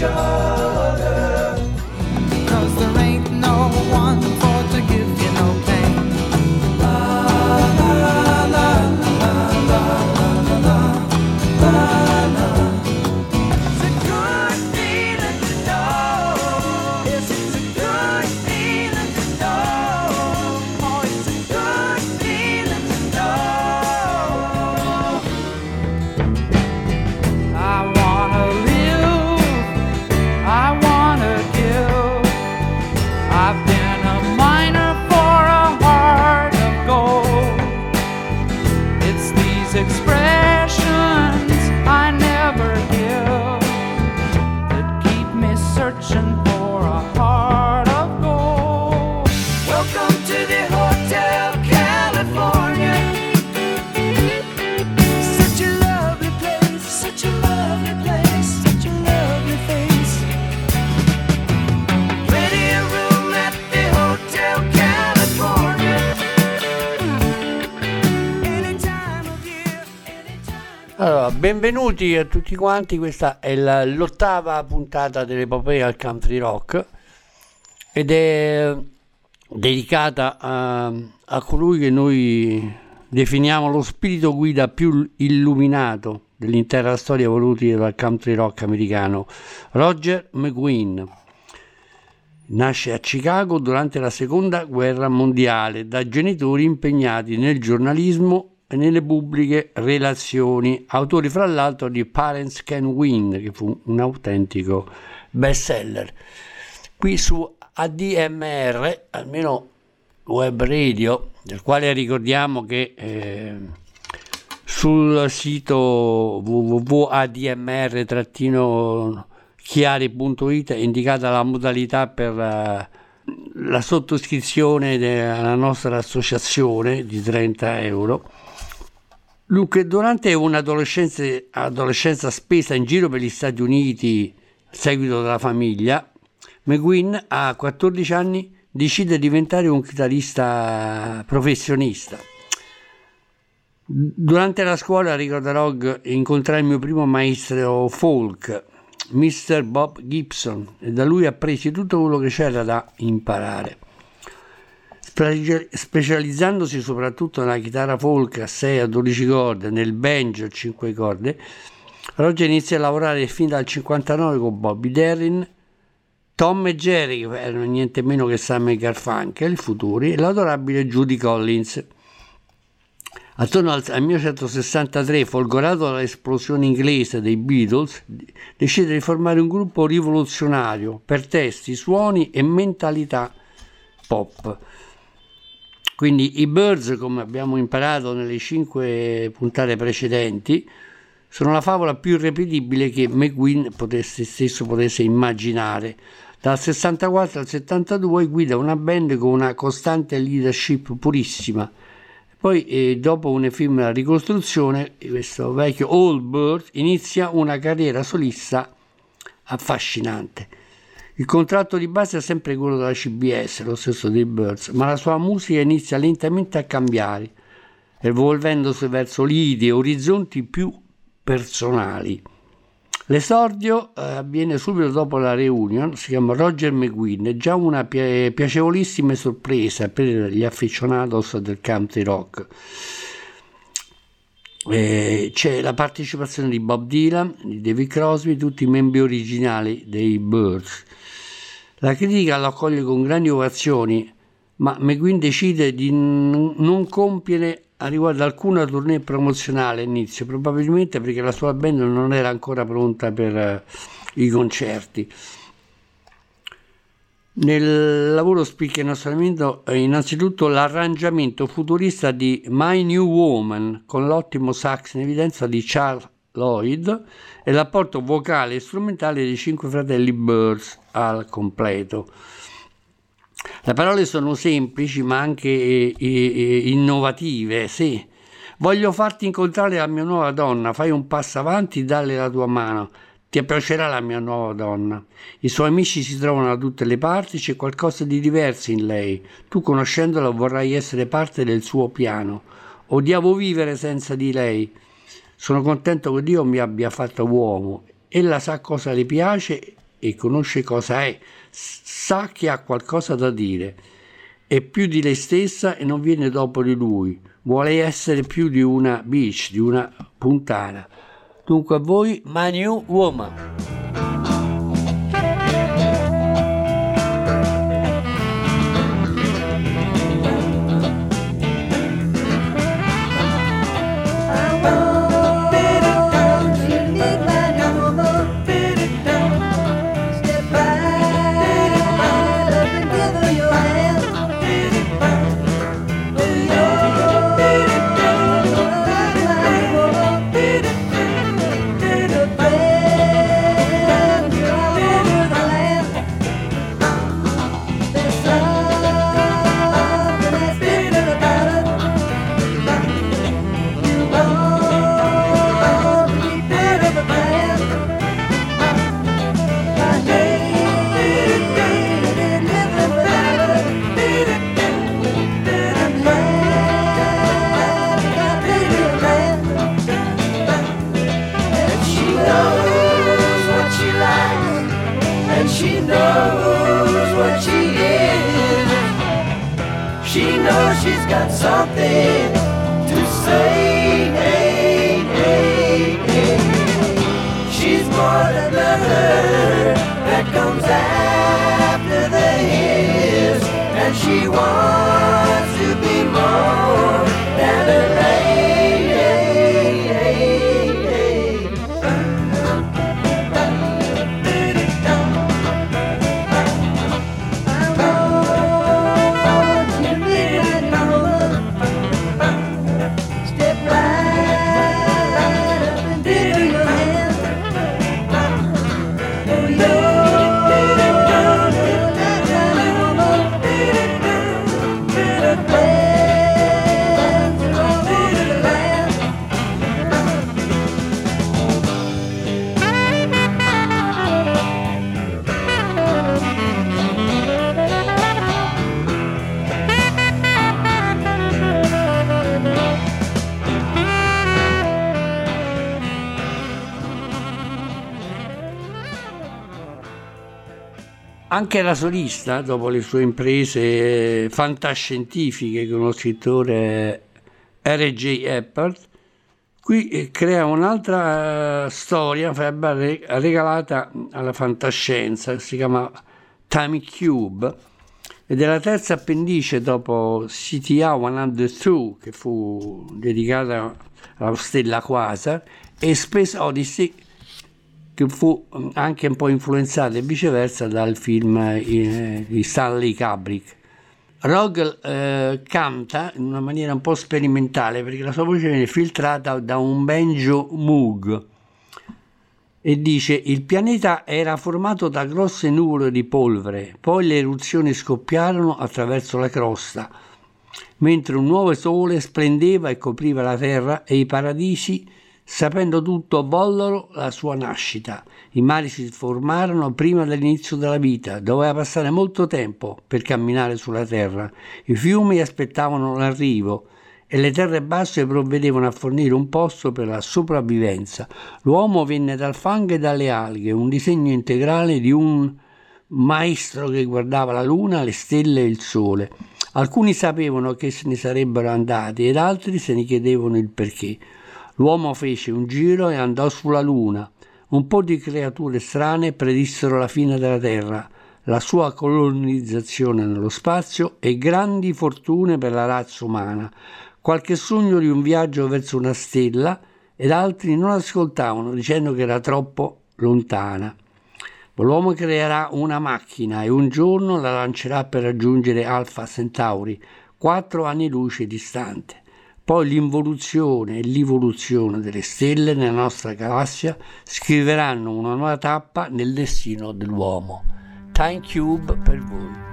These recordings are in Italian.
about benvenuti a tutti quanti, questa è la- l'ottava puntata dell'epopea al country rock ed è dedicata a, a colui che noi definiamo lo spirito guida più illuminato dell'intera storia evolutiva del country rock americano, Roger McGuinn. Nasce a Chicago durante la seconda guerra mondiale da genitori impegnati nel giornalismo nelle pubbliche relazioni, autori fra l'altro di Parents Can Win, che fu un autentico bestseller. Qui su ADMR, almeno web radio, del quale ricordiamo che eh, sul sito www.admr-chiari.it è indicata la modalità per eh, la sottoscrizione della nostra associazione di 30 euro. Dunque, durante un'adolescenza adolescenza spesa in giro per gli Stati Uniti, a seguito della famiglia, McGuinn a 14 anni decide di diventare un chitarrista professionista. Durante la scuola, ricorderò, incontrai il mio primo maestro folk, Mr. Bob Gibson, e da lui appresi tutto quello che c'era da imparare. Spe- Specializzandosi soprattutto nella chitarra folk a 6 a 12 corde, nel banjo a 5 corde, Roger inizia a lavorare fin dal 59 con Bobby Darin, Tom e Jerry, che erano niente meno che Sammy Garfunkel, i futuri, e l'adorabile Judy Collins. Attorno al 1963, folgorato dall'esplosione inglese dei Beatles, decide di formare un gruppo rivoluzionario per testi, suoni e mentalità pop. Quindi i Birds, come abbiamo imparato nelle cinque puntate precedenti, sono la favola più irrepetibile che McGuinn potesse, stesso potesse immaginare. Dal 64 al 72 guida una band con una costante leadership purissima. Poi, eh, dopo un'effimera ricostruzione, questo vecchio Old Bird inizia una carriera solista affascinante. Il contratto di base è sempre quello della CBS, lo stesso dei Birds, ma la sua musica inizia lentamente a cambiare, evolvendosi verso lidi e orizzonti più personali. L'esordio eh, avviene subito dopo la reunion, si chiama Roger McGuinn, è già una pi- piacevolissima sorpresa per gli afficionados del country rock. Eh, c'è la partecipazione di Bob Dylan, di David Crosby, tutti i membri originali dei Birds. La critica lo accoglie con grandi ovazioni, ma McGuinn decide di n- non compiere a riguardo alcuna tournée promozionale all'inizio, probabilmente perché la sua band non era ancora pronta per eh, i concerti. Nel lavoro spicca eh, innanzitutto l'arrangiamento futurista di My New Woman con l'ottimo sax in evidenza di Charles Lloyd e l'apporto vocale e strumentale dei cinque fratelli Birds al completo. Le parole sono semplici ma anche eh, eh, innovative, sì. Voglio farti incontrare la mia nuova donna, fai un passo avanti, dalle la tua mano. Ti piacerà la mia nuova donna. I suoi amici si trovano da tutte le parti, c'è qualcosa di diverso in lei. Tu conoscendola vorrai essere parte del suo piano. Odiavo vivere senza di lei. Sono contento che Dio mi abbia fatto uomo. Ella sa cosa le piace e conosce cosa è. Sa che ha qualcosa da dire. È più di lei stessa e non viene dopo di lui. Vuole essere più di una bitch, di una puntana. Dunque a voi, My New Woman. Anche la solista, dopo le sue imprese fantascientifiche con lo scrittore R.J. Eppert, qui eh, crea un'altra eh, storia regalata alla fantascienza, si chiama Time Cube, ed è la terza appendice dopo CTA 102, che fu dedicata alla stella Quasar, e Space Odyssey, che fu anche un po' influenzata e viceversa dal film eh, di Stanley Kubrick. Rogel eh, canta in una maniera un po' sperimentale perché la sua voce viene filtrata da un banjo Moog e dice il pianeta era formato da grosse nuvole di polvere, poi le eruzioni scoppiarono attraverso la crosta, mentre un nuovo sole splendeva e copriva la terra e i paradisi Sapendo tutto, vollero la sua nascita. I mari si formarono prima dell'inizio della vita, doveva passare molto tempo per camminare sulla terra. I fiumi aspettavano l'arrivo e le terre basse provvedevano a fornire un posto per la sopravvivenza. L'uomo venne dal fango e dalle alghe, un disegno integrale di un maestro che guardava la luna, le stelle e il sole. Alcuni sapevano che se ne sarebbero andati ed altri se ne chiedevano il perché. L'uomo fece un giro e andò sulla Luna. Un po' di creature strane predissero la fine della Terra, la sua colonizzazione nello spazio e grandi fortune per la razza umana. Qualche sogno di un viaggio verso una stella ed altri non ascoltavano dicendo che era troppo lontana. L'uomo creerà una macchina e un giorno la lancerà per raggiungere Alpha Centauri, quattro anni luce distante. Poi l'involuzione e l'evoluzione delle stelle nella nostra galassia scriveranno una nuova tappa nel destino dell'uomo. Time Cube per voi.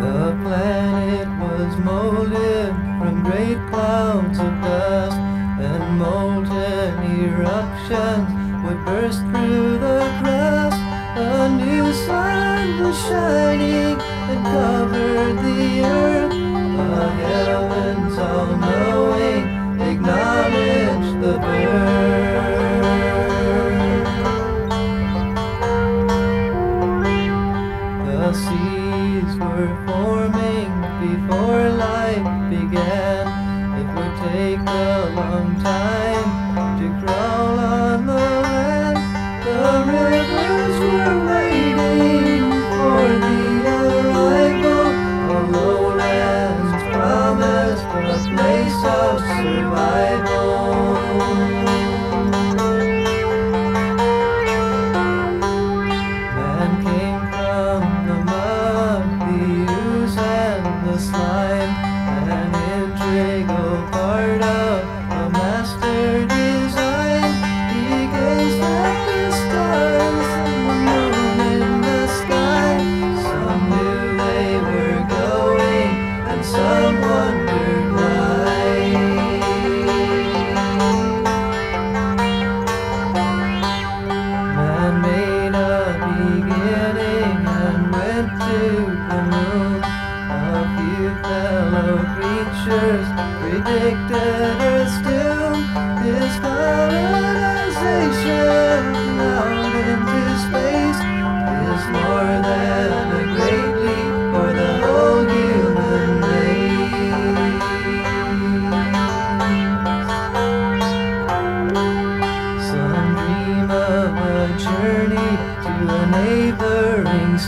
The planet was molded from great clouds of eruptions would burst through the crust. A new sun was shining and covered the earth. The heavens all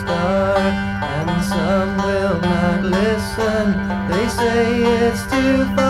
star, and some will not listen. They say it's too far.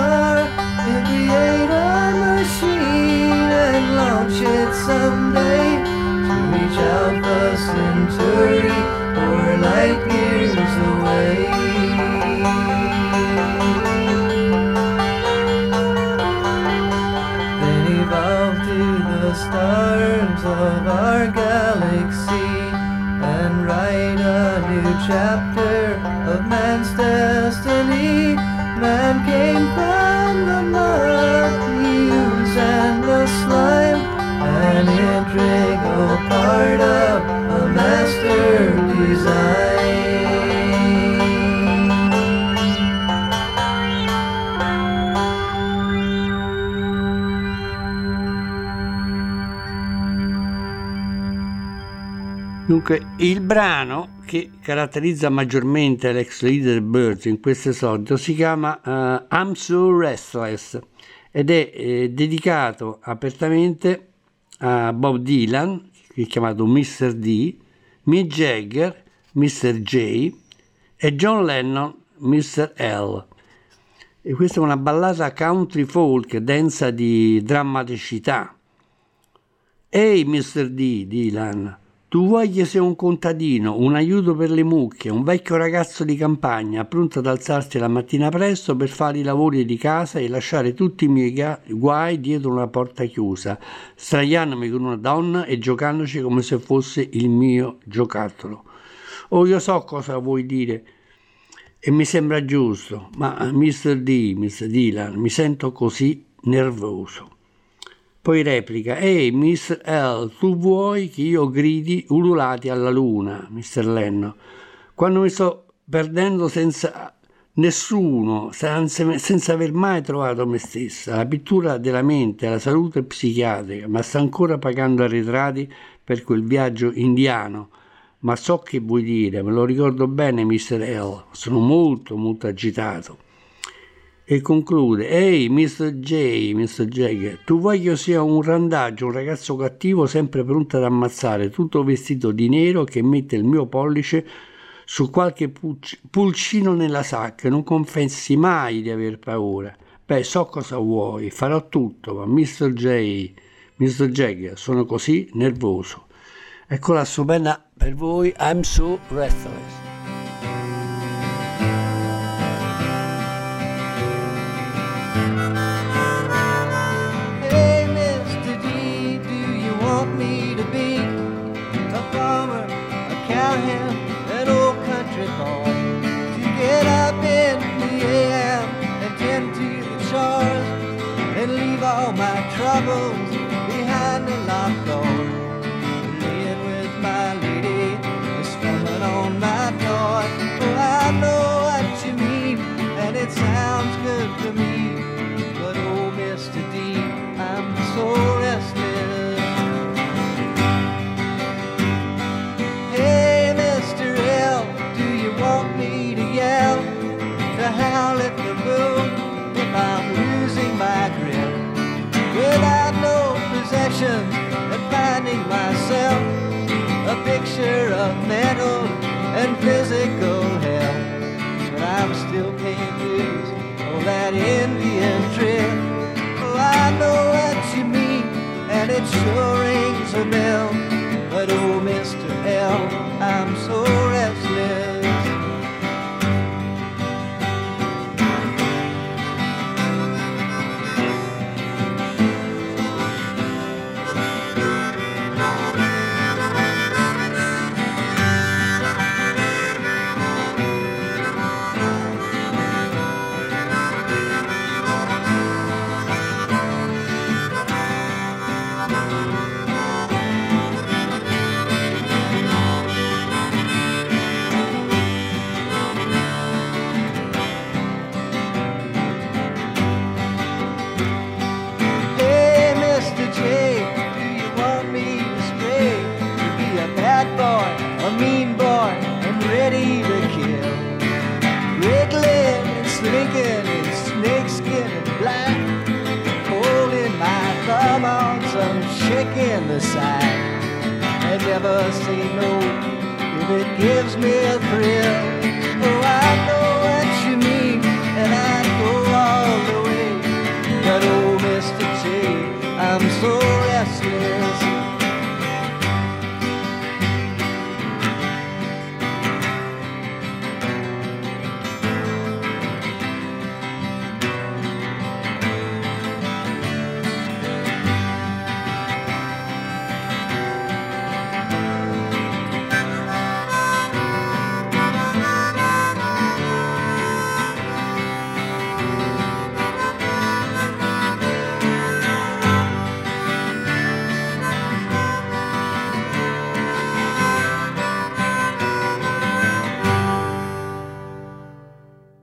Il brano che caratterizza maggiormente l'ex leader Birds in questo esordio si chiama eh, I'm So Restless ed è eh, dedicato apertamente a Bob Dylan, chiamato Mr. D, Mick Jagger, Mr. J e John Lennon, Mr. L. E questa è una ballata country folk densa di drammaticità. Ehi, Mr. D, Dylan, tu vuoi che sia un contadino, un aiuto per le mucche, un vecchio ragazzo di campagna, pronto ad alzarsi la mattina presto per fare i lavori di casa e lasciare tutti i miei guai dietro una porta chiusa, straiandomi con una donna e giocandoci come se fosse il mio giocattolo. Oh, io so cosa vuoi dire e mi sembra giusto, ma Mr. D, Mr. Dylan, mi sento così nervoso. Poi replica, ehi, Mr. L, tu vuoi che io gridi ululati alla luna, Mr. Lennon, quando mi sto perdendo senza nessuno, senza, senza aver mai trovato me stessa. La pittura della mente, la salute psichiatrica, ma sta ancora pagando arretrati per quel viaggio indiano. Ma so che vuoi dire, me lo ricordo bene, Mr. L. Sono molto, molto agitato. E conclude, ehi, Mr. J, Mr. Jagger, tu vuoi che io sia un randaggio, un ragazzo cattivo sempre pronto ad ammazzare, tutto vestito di nero che mette il mio pollice su qualche pulc- pulcino nella sacca, non confessi mai di aver paura. Beh, so cosa vuoi, farò tutto, ma Mr. J, Mr. Jagger, sono così nervoso. Ecco la stupenda per voi, I'm so restless. Me to be a farmer, a cowhand, an old country boy? To get up in the AM and tend to the chores and leave all my troubles behind? the locked door. A picture of mental and physical health. But I'm still paying dues on that Indian trip. Oh, I know what you mean, and it sure rings a bell. But oh, Mr. L, I'm so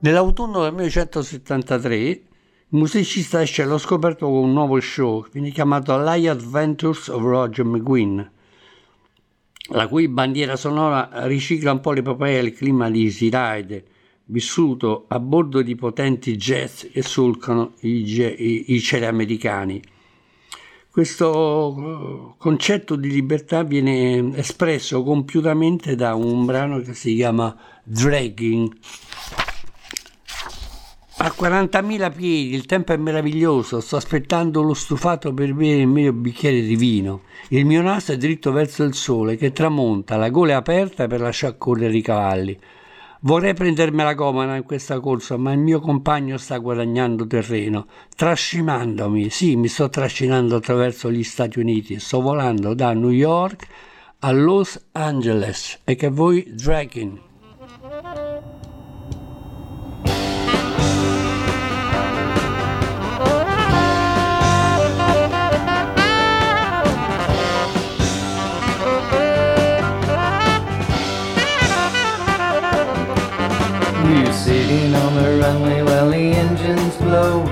Nell'autunno del 1973 il musicista esce allo scoperto con un nuovo show viene chiamato Live Adventures of Roger McGuinn, la cui bandiera sonora ricicla un po' l'epopea e il clima di Easy Ride, vissuto a bordo di potenti jazz che solcano i, i- i cieli americani. Questo eh, concetto di libertà viene espresso compiutamente da un brano che si chiama Dragging. A 40.000 piedi, il tempo è meraviglioso, sto aspettando lo stufato per bere il mio bicchiere di vino. Il mio naso è dritto verso il sole che tramonta, la gola è aperta per lasciar correre i cavalli. Vorrei prendermela comoda in questa corsa, ma il mio compagno sta guadagnando terreno, trascinandomi. Sì, mi sto trascinando attraverso gli Stati Uniti. Sto volando da New York a Los Angeles. E che voi, Dragging. Sitting on the runway while the engines blow.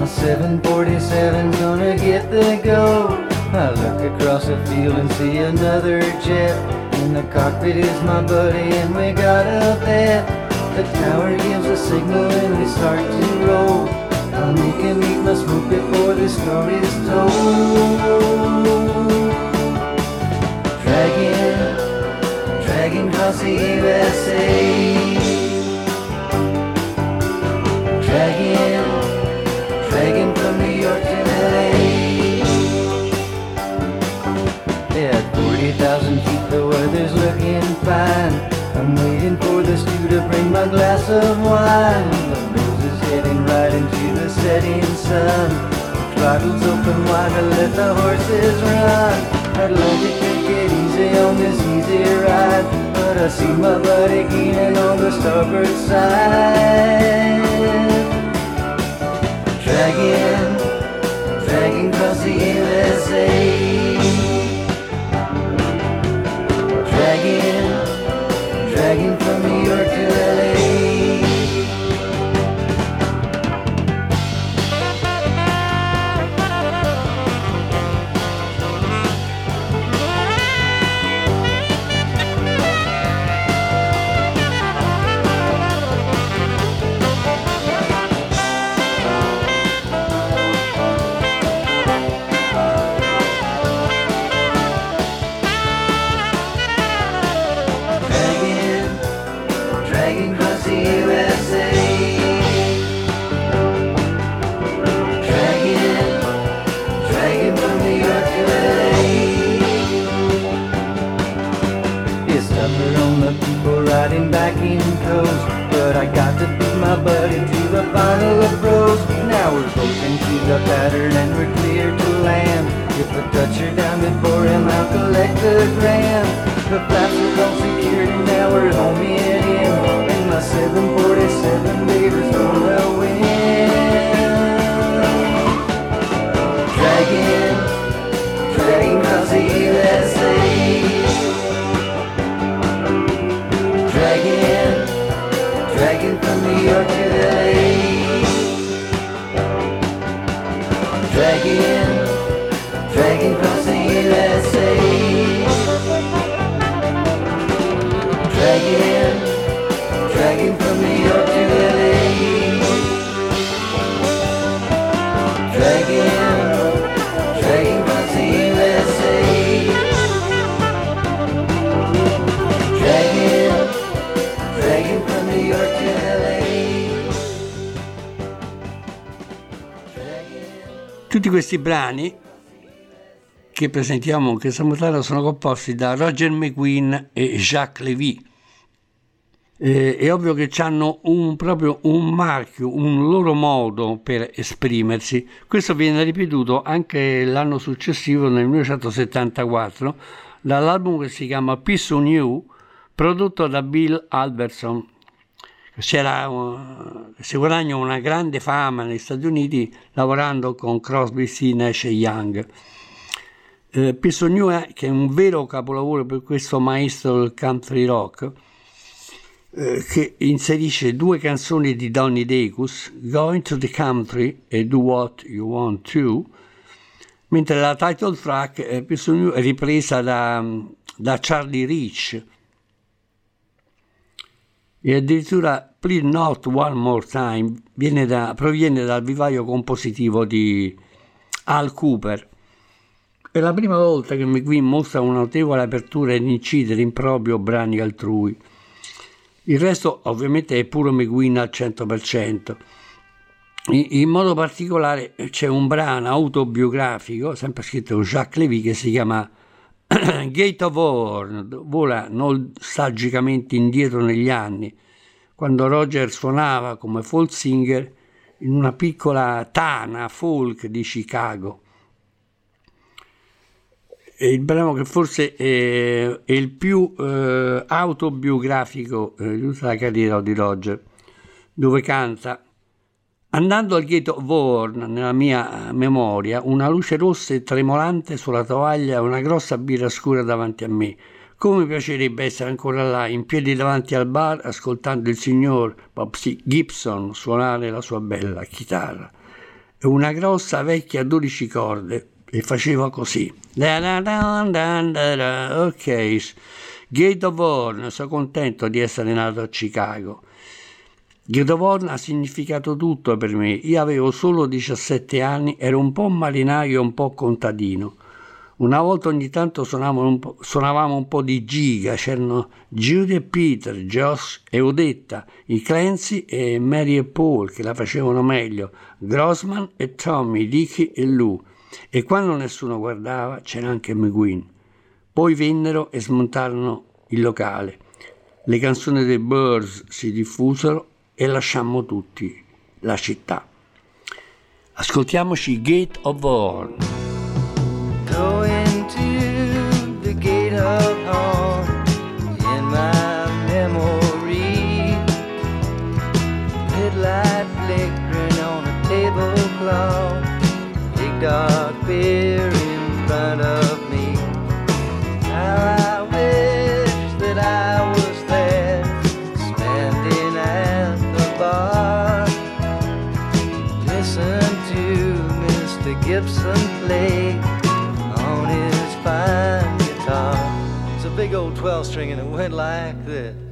My 747's gonna get the go. I look across the field and see another jet. In the cockpit is my buddy and we got a bet. The tower gives a signal and we start to roll. I'll make him eat my smoke before the story's told. Dragging, dragging across the USA. Dragging, dragging from New York to LA. At 40,000 feet, the weather's looking fine. I'm waiting for the stew to bring my glass of wine. The nose is heading right into the setting sun. The throttle's open wide to let the horses run. I'd love to take it easy on this easy ride, but I see my buddy Keenan on the starboard side. Dragging, dragging across the USA. buddy to the final approach. Now we're both into the pattern and we're clear to land. If I touch her down before him, I'll collect the gram. The flat questi brani che presentiamo in questa puntata sono composti da Roger McQueen e Jacques Levy. Eh, è ovvio che hanno un, proprio un marchio, un loro modo per esprimersi. Questo viene ripetuto anche l'anno successivo, nel 1974, dall'album che si chiama Peace on You, prodotto da Bill Albertson. Uh, si guadagna una grande fama negli Stati Uniti lavorando con Crosby, Stills, Nash e Young. Eh, You è, che è un vero capolavoro per questo maestro del country rock, eh, che inserisce due canzoni di Donny Dacus, Going to the Country e Do What You Want To, mentre la title track eh, You è ripresa da, da Charlie Rich e addirittura Please Not One More Time da- proviene dal vivaio compositivo di Al Cooper. È la prima volta che McQueen mostra una notevole apertura ad incidere in proprio brani altrui. Il resto ovviamente è puro McQueen al 100%. In, in modo particolare c'è un brano autobiografico, sempre scritto da Jacques Levy, che si chiama Gate of Horn, vola nostalgicamente indietro negli anni, quando Roger suonava come folk singer in una piccola tana folk di Chicago. È il brano che forse è, è il più eh, autobiografico eh, di tutta la carriera di Roger, dove canta Andando al ghetto of Horn, nella mia memoria, una luce rossa e tremolante sulla tovaglia e una grossa birra scura davanti a me. Come mi piacerebbe essere ancora là, in piedi davanti al bar, ascoltando il signor Popsy Gibson suonare la sua bella chitarra. Una grossa vecchia a 12 corde, e faceva così. Ok, Gate of Horn, sono contento di essere nato a Chicago. Horn ha significato tutto per me. Io avevo solo 17 anni, ero un po' marinaio un po' contadino. Una volta ogni tanto un suonavamo un po' di giga, c'erano Judy e Peter, Josh e Odetta, i Clancy e Mary e Paul che la facevano meglio, Grossman e Tommy, Dicky e Lou. E quando nessuno guardava c'era anche McQueen. Poi vennero e smontarono il locale. Le canzoni dei Birds si diffusero e lasciammo tutti la città. Ascoltiamoci Gate of Horn. Go into the gate of went like this.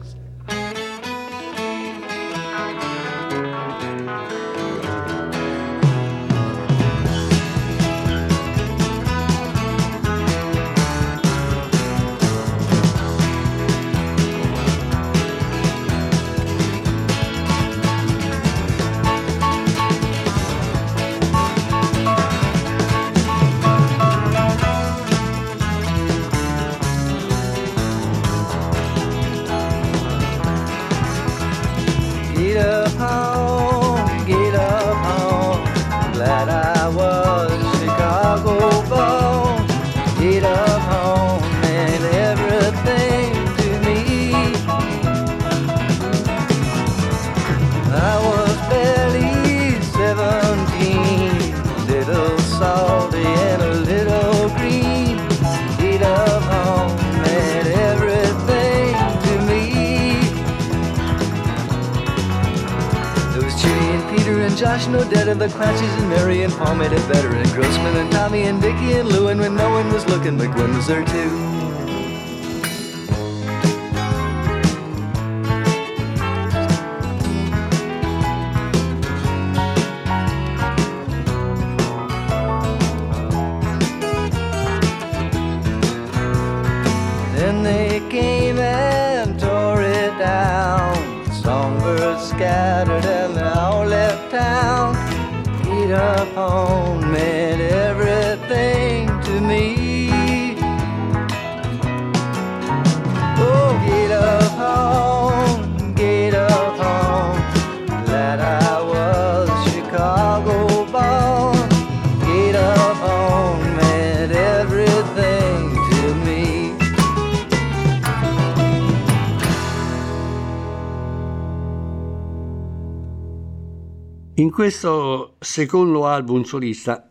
Questo secondo album solista,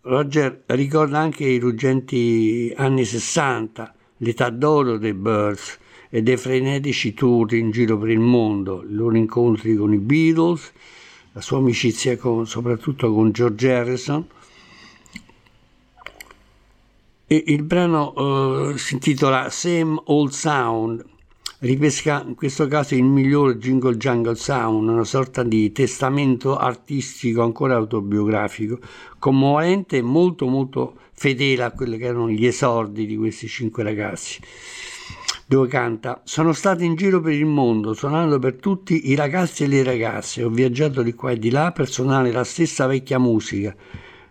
Roger ricorda anche i ruggenti anni 60, l'età d'oro dei Birds e dei frenetici tour in giro per il mondo, i loro incontri con i Beatles, la sua amicizia con- soprattutto con George Harrison. E il brano eh, si intitola Same Old Sound, ripesca in questo caso il miglior Jingle Jungle Sound, una sorta di testamento artistico ancora autobiografico, commovente e molto molto fedele a quelli che erano gli esordi di questi cinque ragazzi. Dove canta: Sono stato in giro per il mondo, suonando per tutti i ragazzi e le ragazze. Ho viaggiato di qua e di là per suonare la stessa vecchia musica.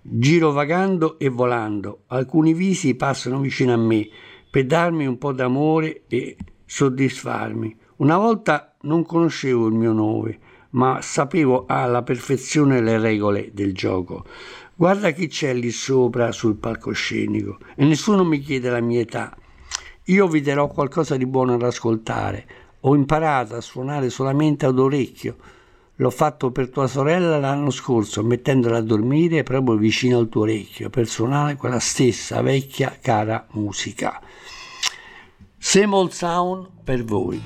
Giro vagando e volando. Alcuni visi passano vicino a me per darmi un po' d'amore e soddisfarmi. Una volta non conoscevo il mio nome, ma sapevo alla perfezione le regole del gioco. Guarda chi c'è lì sopra sul palcoscenico e nessuno mi chiede la mia età. Io vi darò qualcosa di buono ad ascoltare. Ho imparato a suonare solamente ad orecchio. L'ho fatto per tua sorella l'anno scorso, mettendola a dormire proprio vicino al tuo orecchio, per suonare quella stessa vecchia cara musica. Same old sound per voi.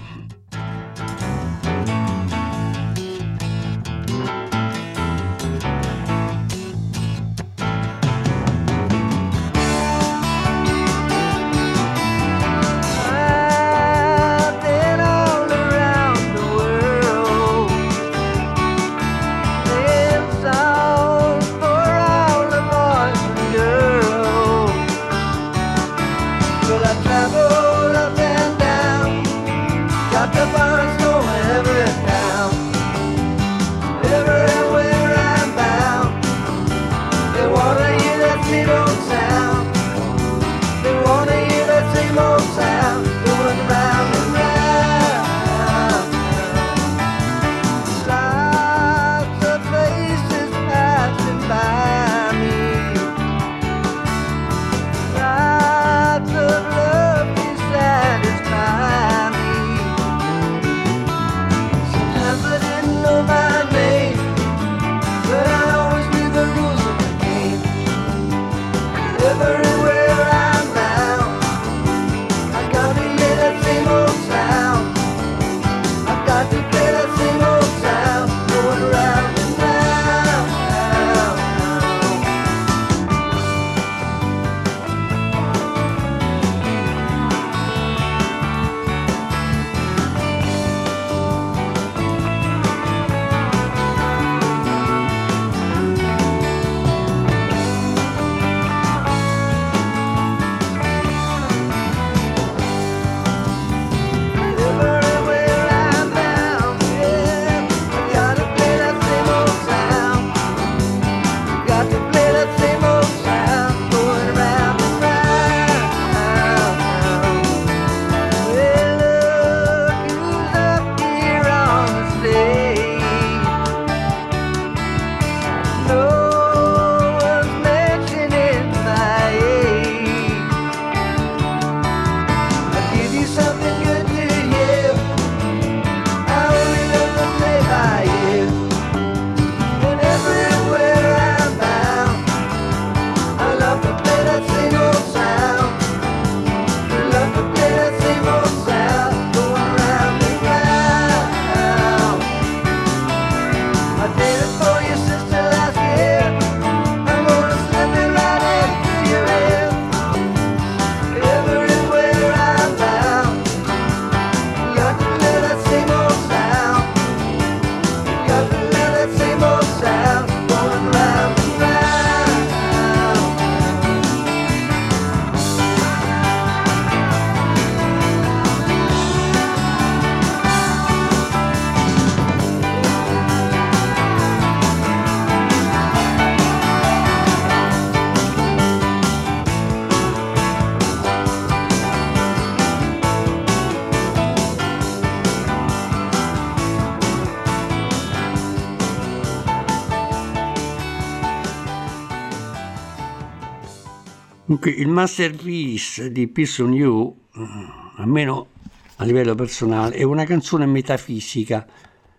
Dunque, il masterpiece di Peace on You, eh, almeno a livello personale, è una canzone metafisica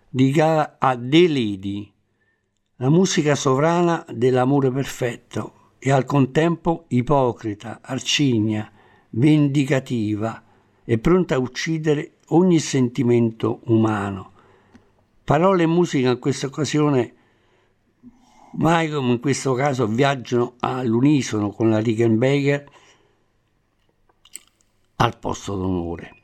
dedicata a The Lady, la musica sovrana dell'amore perfetto e al contempo ipocrita, arcigna, vendicativa e pronta a uccidere ogni sentimento umano. Parole e musica in questa occasione come in questo caso viaggiano all'unisono con la Rickenbacker al posto d'onore.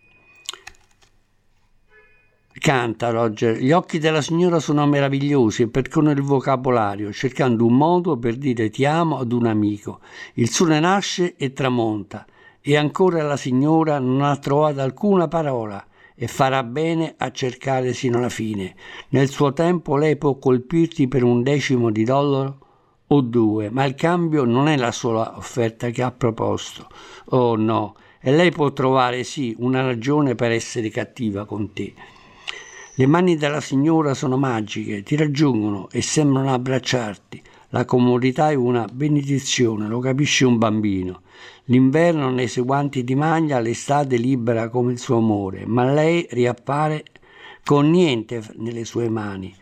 Canta Roger, gli occhi della signora sono meravigliosi e percorrono il vocabolario, cercando un modo per dire ti amo ad un amico. Il sole nasce e tramonta, e ancora la signora non ha trovato alcuna parola e farà bene a cercare sino alla fine. Nel suo tempo lei può colpirti per un decimo di dollaro o due, ma il cambio non è la sola offerta che ha proposto. Oh no, e lei può trovare sì una ragione per essere cattiva con te. Le mani della signora sono magiche, ti raggiungono e sembrano abbracciarti. La comodità è una benedizione, lo capisce un bambino. L'inverno nei suoi guanti di maglia, l'estate libera come il suo amore, ma lei riappare con niente nelle sue mani.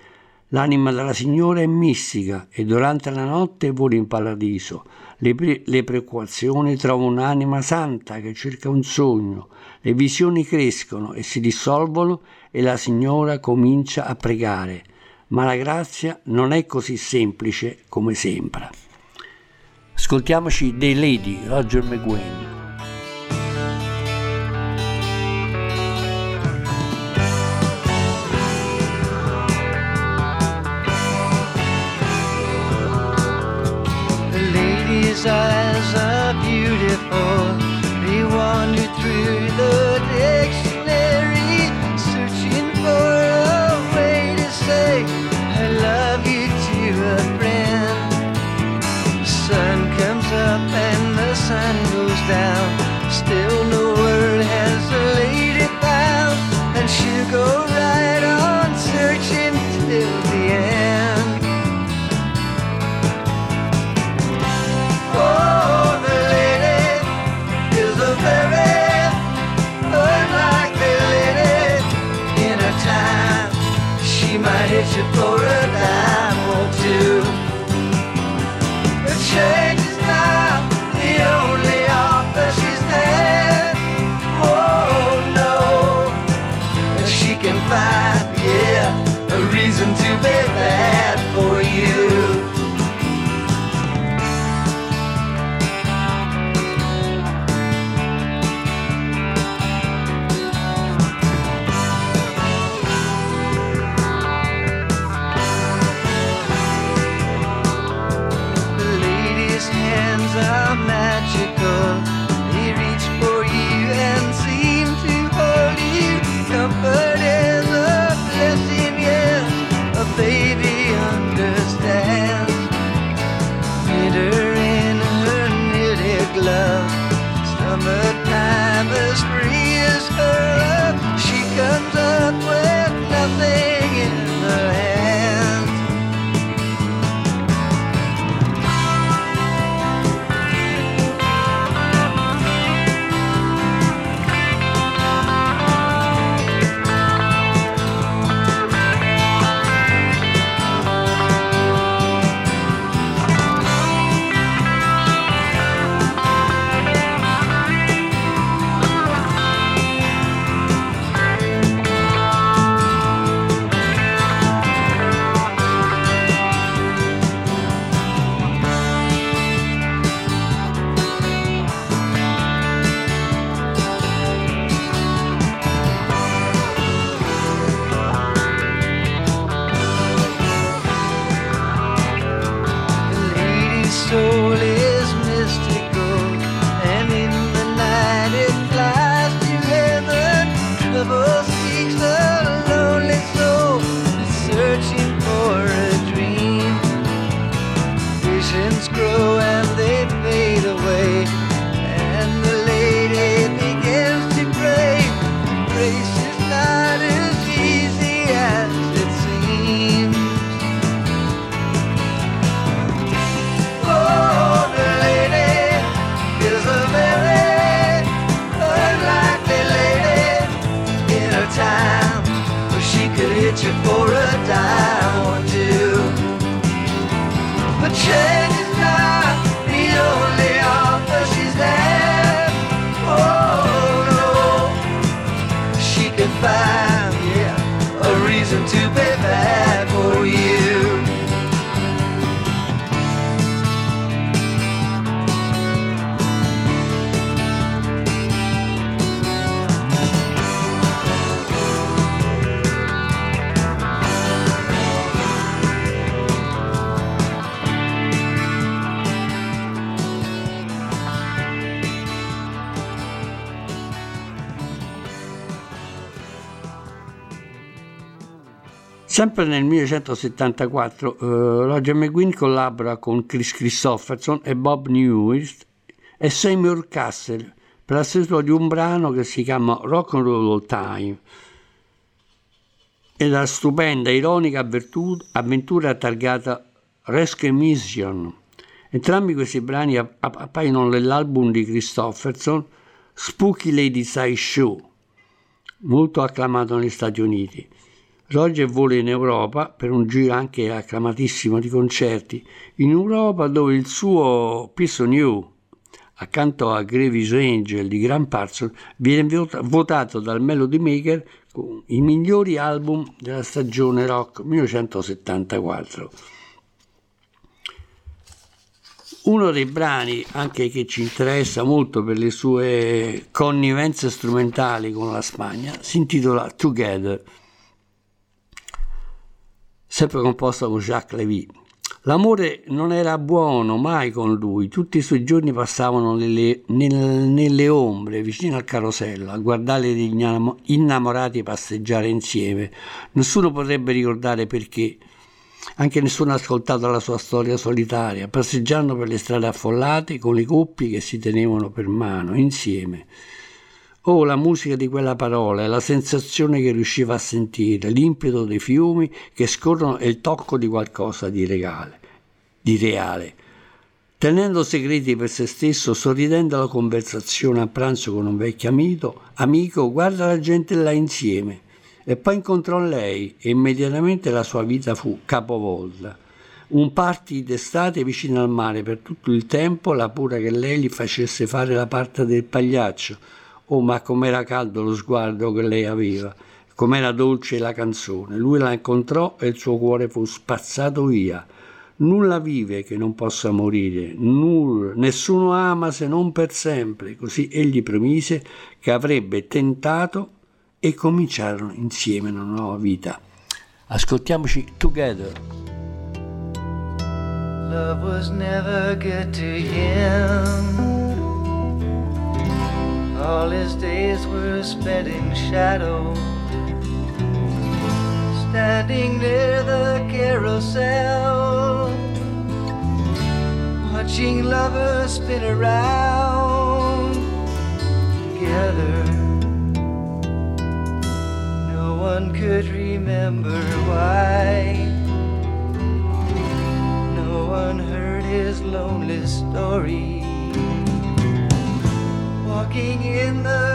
L'anima della signora è mistica e durante la notte vola in paradiso. Le, pre- le preoccupazioni trovano un'anima santa che cerca un sogno. Le visioni crescono e si dissolvono e la signora comincia a pregare. Ma la grazia non è così semplice come sembra. Ascoltiamoci The Lady, Roger McGuinn. Eyes are beautiful. They wander through the dictionary, sun goes down. Still no Sempre nel 1974 eh, Roger McGuinn collabora con Chris Christopherson e Bob Newhart e Seymour Castle per la stesura di un brano che si chiama Rock and Roll All Time e la stupenda, ironica avvertu- avventura targata Rescue Mission. Entrambi questi brani app- appaiono nell'album di Christopherson Spooky Lady Side Show, molto acclamato negli Stati Uniti. Roger vola in Europa per un giro anche acclamatissimo di concerti, in Europa dove il suo Piece of New, accanto a Gravy's Angel di Graham Parsons, viene vota- votato dal Melody Maker con i migliori album della stagione rock 1974. Uno dei brani anche che ci interessa molto per le sue connivenze strumentali con la Spagna si intitola Together, sempre composta con Jacques Lévy. L'amore non era buono mai con lui, tutti i suoi giorni passavano nelle, nel- nelle ombre, vicino al carosello, a guardare gli innamo- innamorati passeggiare insieme. Nessuno potrebbe ricordare perché. Anche nessuno ha ascoltato la sua storia solitaria, passeggiando per le strade affollate con le coppie che si tenevano per mano, insieme. Oh, la musica di quella parola la sensazione che riusciva a sentire, l'impeto dei fiumi che scorrono e il tocco di qualcosa di regale, di reale. Tenendo segreti per se stesso, sorridendo alla conversazione a pranzo con un vecchio amico, amico, guarda la gente là insieme. E poi incontrò lei e immediatamente la sua vita fu capovolta. Un party d'estate vicino al mare per tutto il tempo, la pura che lei gli facesse fare la parte del pagliaccio. Oh, ma com'era caldo lo sguardo che lei aveva, com'era dolce la canzone. Lui la incontrò e il suo cuore fu spazzato via. Nulla vive che non possa morire, nulla, nessuno ama se non per sempre. Così egli promise che avrebbe tentato e cominciarono insieme una nuova vita. Ascoltiamoci Together. Love was never good to him. All his days were spent in shadow. Standing near the carousel, watching lovers spin around together. No one could remember why. No one heard his lonely story. Walking in the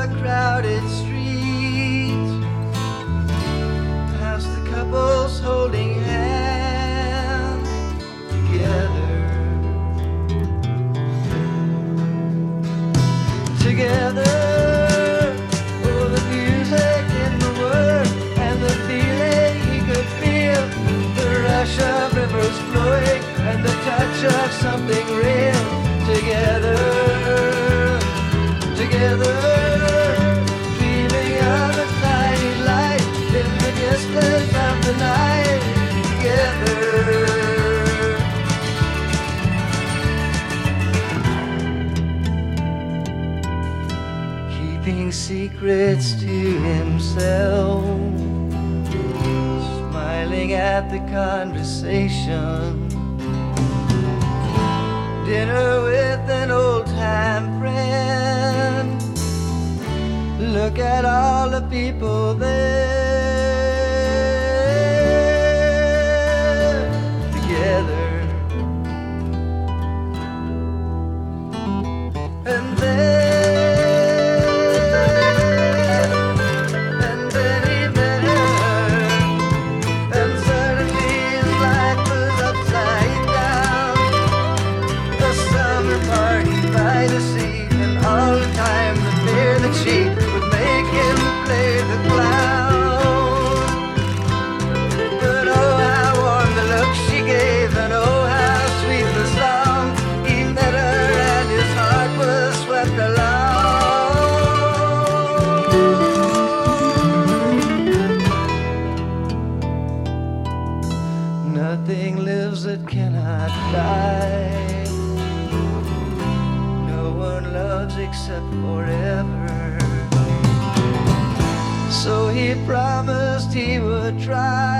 he would try.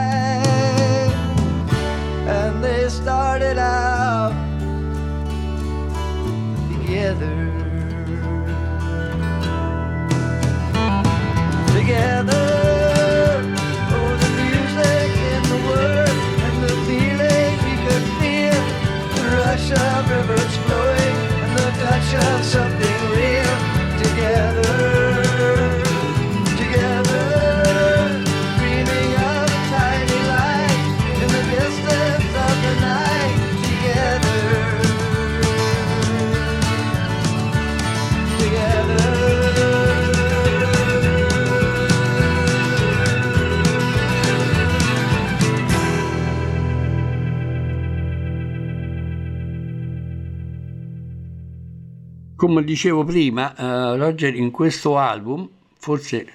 Come dicevo prima, eh, Roger in questo album, forse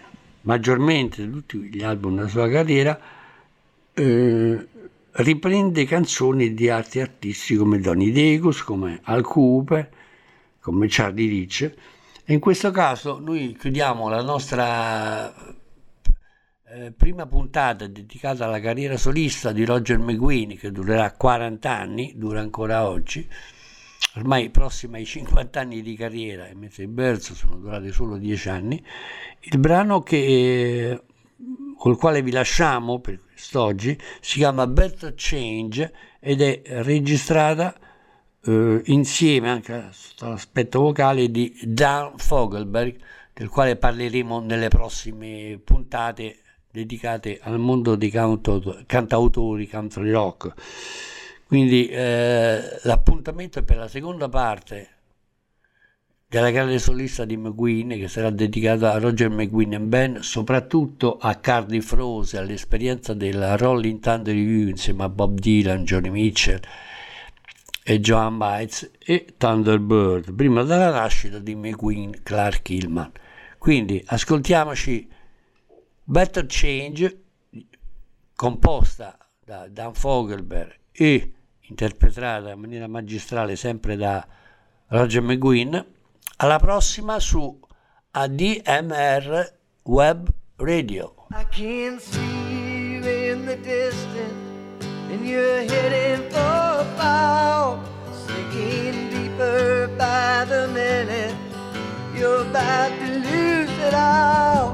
maggiormente di tutti gli album della sua carriera, eh, riprende canzoni di altri artisti come Donny Degus, come Al Cooper, come Charlie Rich. E in questo caso noi chiudiamo la nostra eh, prima puntata dedicata alla carriera solista di Roger McGuinn, che durerà 40 anni, dura ancora oggi ormai prossima ai 50 anni di carriera, mentre i Birds sono durati solo 10 anni, il brano che, col quale vi lasciamo per quest'oggi si chiama Better Change ed è registrata eh, insieme anche all'aspetto vocale di Dan Fogelberg, del quale parleremo nelle prossime puntate dedicate al mondo dei cantautori country rock. Quindi eh, l'appuntamento è per la seconda parte della grande solista di McGuinn che sarà dedicata a Roger McGuinn and Band, soprattutto a Cardiff Rose, all'esperienza della Rolling Thunder Review insieme a Bob Dylan, Johnny Mitchell e Joan Baez e Thunderbird, prima della nascita di McGuinn Clark Hillman. Quindi ascoltiamoci Better Change composta da Dan Fogelberg e interpretata in maniera magistrale sempre da Roger McGuinn. Alla prossima su ADMR Web Radio. I can see you in the distance, and you're heading for fall, sinking deeper by the minute. You're about to lose it all.